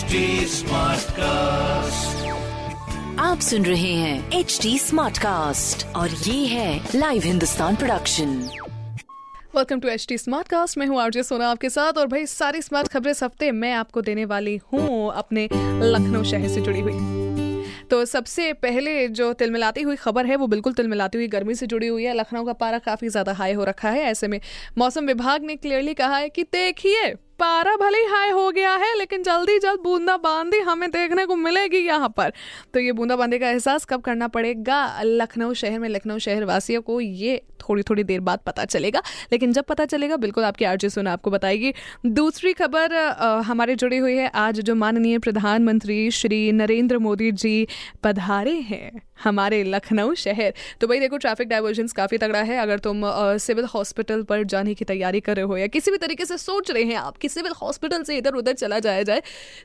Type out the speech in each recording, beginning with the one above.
HD Smartcast. आप सुन रहे हैं एच डी स्मार्ट कास्ट और ये है live Hindustan production welcome to H T smart cast मैं हूँ आरजे सोना आपके साथ और भाई सारी स्मार्ट खबरें इस हफ़्ते मैं आपको देने वाली हूँ अपने लखनऊ शहर से जुड़ी हुई। तो सबसे पहले जो तिलमिलाती हुई खबर है वो बिल्कुल तिलमिलाती हुई गर्मी से जुड़ी हुई है। लखनऊ का पारा काफ़ी ज़्यादा हाई हो रखा है। ऐसे में मौसम विभाग ने क्लियरली कहा है कि देखिए पारा भले ही हाई हो गया है, लेकिन जल्दी जल्द बूंदाबांदी हमें देखने को मिलेगी यहाँ पर। तो ये बूंदाबांदी का एहसास कब करना पड़ेगा? लखनऊ शहर में लखनऊ शहर वासियों को ये थोड़ी थोड़ी देर बाद पता चलेगा। लेकिन जब पता चलेगा, बिल्कुल आपकी आरजे सुना आपको बताएगी। दूसरी खबर हमारे जुड़ी हुई है आज जो माननीय प्रधानमंत्री श्री नरेंद्र मोदी जी पधारे हैं हमारे लखनऊ शहर। तो भाई देखो ट्रैफ़िक डाइवर्जन काफ़ी तगड़ा है। अगर तुम सिविल हॉस्पिटल पर जाने की तैयारी कर रहे हो या किसी भी तरीके से सोच रहे हैं आप कि सिविल हॉस्पिटल से इधर उधर चला जाया जाए।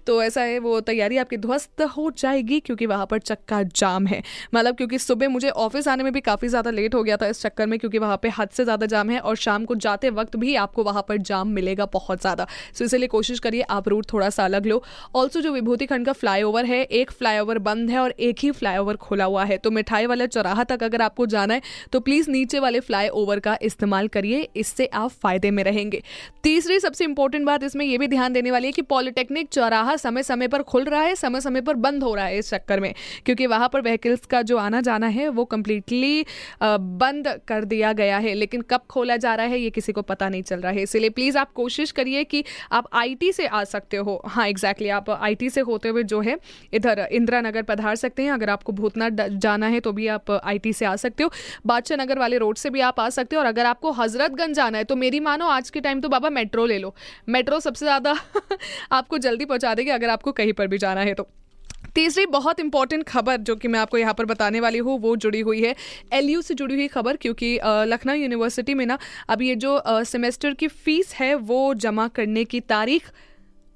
तो ऐसा है, वो तैयारी आपकी ध्वस्त हो जाएगी क्योंकि वहाँ पर चक्का जाम है। मतलब क्योंकि सुबह मुझे ऑफ़िस आने में भी काफ़ी ज़्यादा लेट हो गया था इस चक्कर में क्योंकि वहाँ पर हद से ज़्यादा जाम है और शाम को जाते वक्त भी आपको वहाँ पर जाम मिलेगा बहुत ज़्यादा। सो इसलिए कोशिश करिए आप रूट थोड़ा सा अलग लो। ऑल्सो जो विभूति खंड का फ्लाई है, एक फ्लाई बंद है और एक ही फ्लाई खुला हुआ है। तो मिठाई वाले चौराहा तक अगर आपको जाना है तो प्लीज़ नीचे वाले फ्लाई का इस्तेमाल करिए, इससे आप फ़ायदे में रहेंगे। तीसरी सबसे इंपॉर्टेंट बात इसमें यह भी ध्यान देने वाली है कि पॉलिटेक्निक चौराहा समय समय पर खुल रहा है समय समय पर बंद हो रहा है इस चक्कर में, क्योंकि वहाँ पर व्हीकल्स का जो आना जाना है, वो कम्प्लीटली बंद कर दिया गया है। लेकिन कब खोला जा रहा है, ये किसी को पता नहीं चल रहा है। इसलिए प्लीज़ आप कोशिश करिए कि आप आई से आ सकते हो। हाँ एग्जैक्टली आप आईटी से होते हुए जो है, इधर इंदिरा नगर पधार सकते हैं। अगर आपको भूतनाथ जाना है तो भी आप आईटी से आ सकते हो। बादशाह नगर वाले रोड से भी आप आ सकते हो। और अगर आपको हजरतगंज जाना है तो मेरी मानो आज के टाइम तो बाबा मेट्रो ले लो। मेट्रो सबसे ज़्यादा आपको जल्दी पहुँचा देगी अगर आपको कहीं पर भी जाना है तो। तीसरी बहुत इंपॉर्टेंट खबर जो कि मैं आपको यहाँ पर बताने वाली हूँ, वो जुड़ी हुई है। एलयू से जुड़ी हुई खबर, क्योंकि लखनऊ यूनिवर्सिटी में ना अब ये जो सेमेस्टर की फ़ीस है, वो जमा करने की तारीख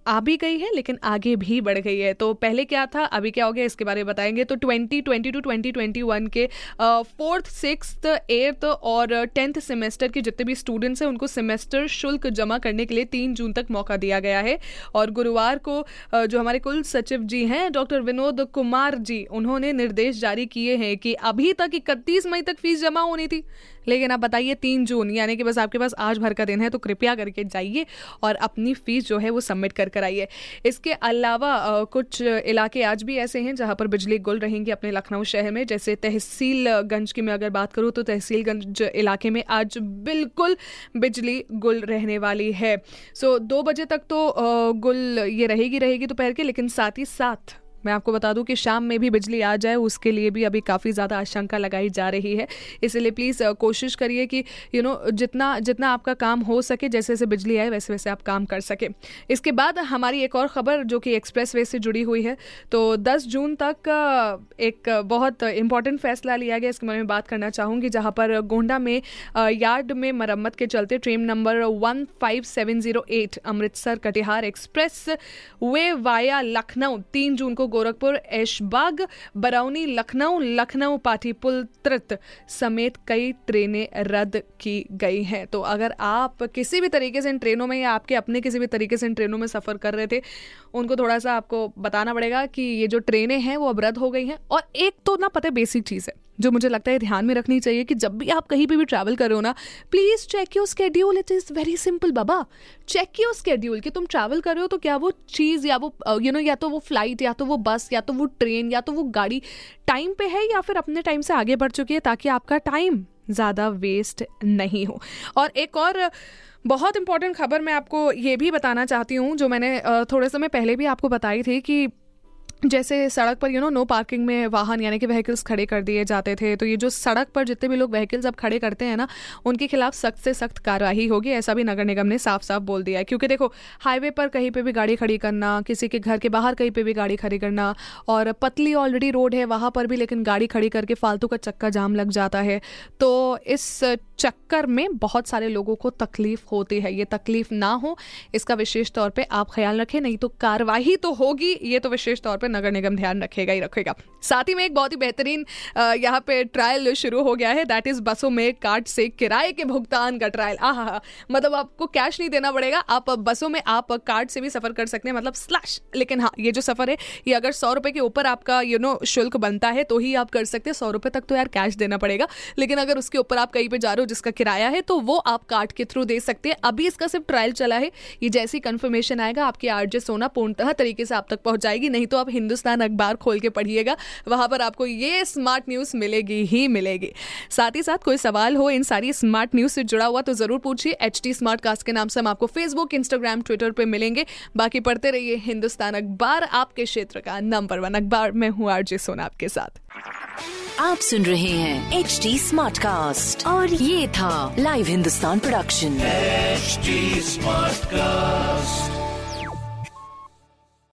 आ भी गई है, लेकिन आगे भी बढ़ गई है। तो पहले क्या था, अभी क्या हो गया, इसके बारे में बताएँगे। तो 2020 टू 2021 के फोर्थ सिक्स एट्थ और टेंथ सेमेस्टर के जितने भी स्टूडेंट्स हैं, उनको सेमेस्टर शुल्क जमा करने के लिए तीन जून तक मौका दिया गया है। और गुरुवार को जो हमारे कुल सचिव जी हैं, डॉक्टर विनोद कुमार जी, उन्होंने निर्देश जारी किए हैं कि अभी तक इकतीस मई तक फ़ीस जमा होनी थी। लेकिन आप बताइए, तीन जून, यानी कि बस आपके पास आज भर का दिन है तो कृपया करके जाइए और अपनी फ़ीस जो है वो सबमिट कर कर आइए। इसके अलावा कुछ इलाके आज भी ऐसे हैं जहाँ पर बिजली गुल रहेंगी अपने लखनऊ शहर में, जैसे तहसीलगंज की मैं अगर बात करूँ तो तहसीलगंज इलाके में आज बिल्कुल बिजली गुल रहने वाली है। सो, दो बजे तक तो गुल ये रहेगी रहेगी दोपहर के, लेकिन साथ ही साथ मैं आपको बता दूँ कि शाम में भी बिजली आ जाए, उसके लिए भी अभी काफ़ी ज़्यादा आशंका लगाई जा रही है। इसलिए प्लीज़ कोशिश करिए कि यू नो जितना जितना आपका काम हो सके, जैसे जैसे बिजली आए, वैसे वैसे आप काम कर सके। इसके बाद हमारी एक और ख़बर जो कि एक्सप्रेस वे से जुड़ी हुई है। तो दस जून तक एक बहुत इंपॉर्टेंट फैसला लिया गया। इसके बारे में बात करना चाहूँगी, जहाँ पर गोंडा में यार्ड में मरम्मत के चलते train number one five seven zero eight Amritsar Katihar express वे वाया लखनऊ, तीन जून को गोरखपुर, ऐशबाग, बरौनी, लखनऊ लखनऊ, पाटीपुल, त्रित समेत कई ट्रेनें रद्द की गई हैं। तो अगर आप किसी भी तरीके से इन ट्रेनों में या आपके अपने किसी भी तरीके से इन ट्रेनों में सफ़र कर रहे थे, उनको थोड़ा सा आपको बताना पड़ेगा कि ये जो ट्रेनें हैं, वो अब रद्द हो गई हैं। और एक तो ना पता बेसिक चीज़ है। जो मुझे लगता है ध्यान में रखनी चाहिए कि जब भी आप कहीं पे भी ट्रैवल कर रहे हो ना please check your schedule it is very simple Baba check your schedule कि तुम ट्रैवल कर रहे हो तो क्या वो चीज़ या वो यू नो या तो वो फ़्लाइट या तो वो बस या तो वो ट्रेन या तो वो गाड़ी टाइम पे है या फिर अपने टाइम से आगे बढ़ चुकी है ताकि आपका टाइम ज़्यादा वेस्ट नहीं हो? और एक और बहुत इंपॉर्टेंट खबर मैं आपको ये भी बताना चाहती हूँ, जो मैंने थोड़े समय पहले भी आपको बताई थी कि जैसे सड़क पर यू नो नो पार्किंग में वाहन, यानी कि व्हीकल्स खड़े कर दिए जाते थे तो ये जो सड़क पर जितने भी लोग व्हीकल्स अब खड़े करते हैं ना, उनके खिलाफ सख्त से सख्त कार्रवाई होगी, ऐसा भी नगर निगम ने साफ़ साफ़ बोल दिया है। क्योंकि देखो हाईवे पर कहीं पे भी गाड़ी खड़ी करना, किसी के घर के बाहर कहीं पे भी गाड़ी खड़ी करना, और पतली ऑलरेडी रोड है वहाँ पर भी, लेकिन गाड़ी खड़ी करके फालतू का चक्का जाम लग जाता है तो इस चक्कर में बहुत सारे लोगों को तकलीफ़ होती है। ये तकलीफ़ ना हो, इसका विशेष तौर पर आप ख्याल रखें, नहीं तो कार्रवाई तो होगी, ये तो विशेष तौर पर पर नगर निगम ध्यान रखेगा ही रखेगा। साथ ही में एक बहुत ही बेहतरीन यहाँ पे ट्रायल शुरू हो गया है दैट इज़ बसों में कार्ड से किराए के भुगतान का ट्रायल आह मतलब आपको कैश नहीं देना पड़ेगा, आप बसों में आप कार्ड से भी सफ़र कर सकते हैं मतलब स्लैश लेकिन हाँ ये जो सफ़र है, ये अगर सौ रुपए के ऊपर आपका यू नो शुल्क बनता है तो ही आप कर सकते हैं। सौ रुपए तक तो यार कैश देना पड़ेगा, लेकिन अगर उसके ऊपर आप कहीं पे जा रहे हो जिसका किराया है तो वो आप कार्ड के थ्रू दे सकते हैं। अभी इसका सिर्फ़ ट्रायल चला है, ये जैसी कंफर्मेशन आएगा, आपकी आरजे सोना पूर्णतः तरीके से आप तक पहुँच जाएगी, नहीं तो आप हिंदुस्तान अखबार खोल के पढ़िएगा वहाँ पर आपको ये स्मार्ट न्यूज़ मिलेगी ही मिलेगी। साथ ही साथ कोई सवाल हो इन सारी स्मार्ट न्यूज़ से जुड़ा हुआ तो ज़रूर पूछिए। एच टी स्मार्ट कास्ट के नाम से हम आपको फेसबुक इंस्टाग्राम ट्विटर पर मिलेंगे। बाकी पढ़ते रहिए हिंदुस्तान अखबार आपके क्षेत्र का नंबर वन अखबार। में हूँ आरजे सोना आपके साथ। आप सुन रहे हैं एच टी स्मार्ट कास्ट और ये था live Hindustan production smart cast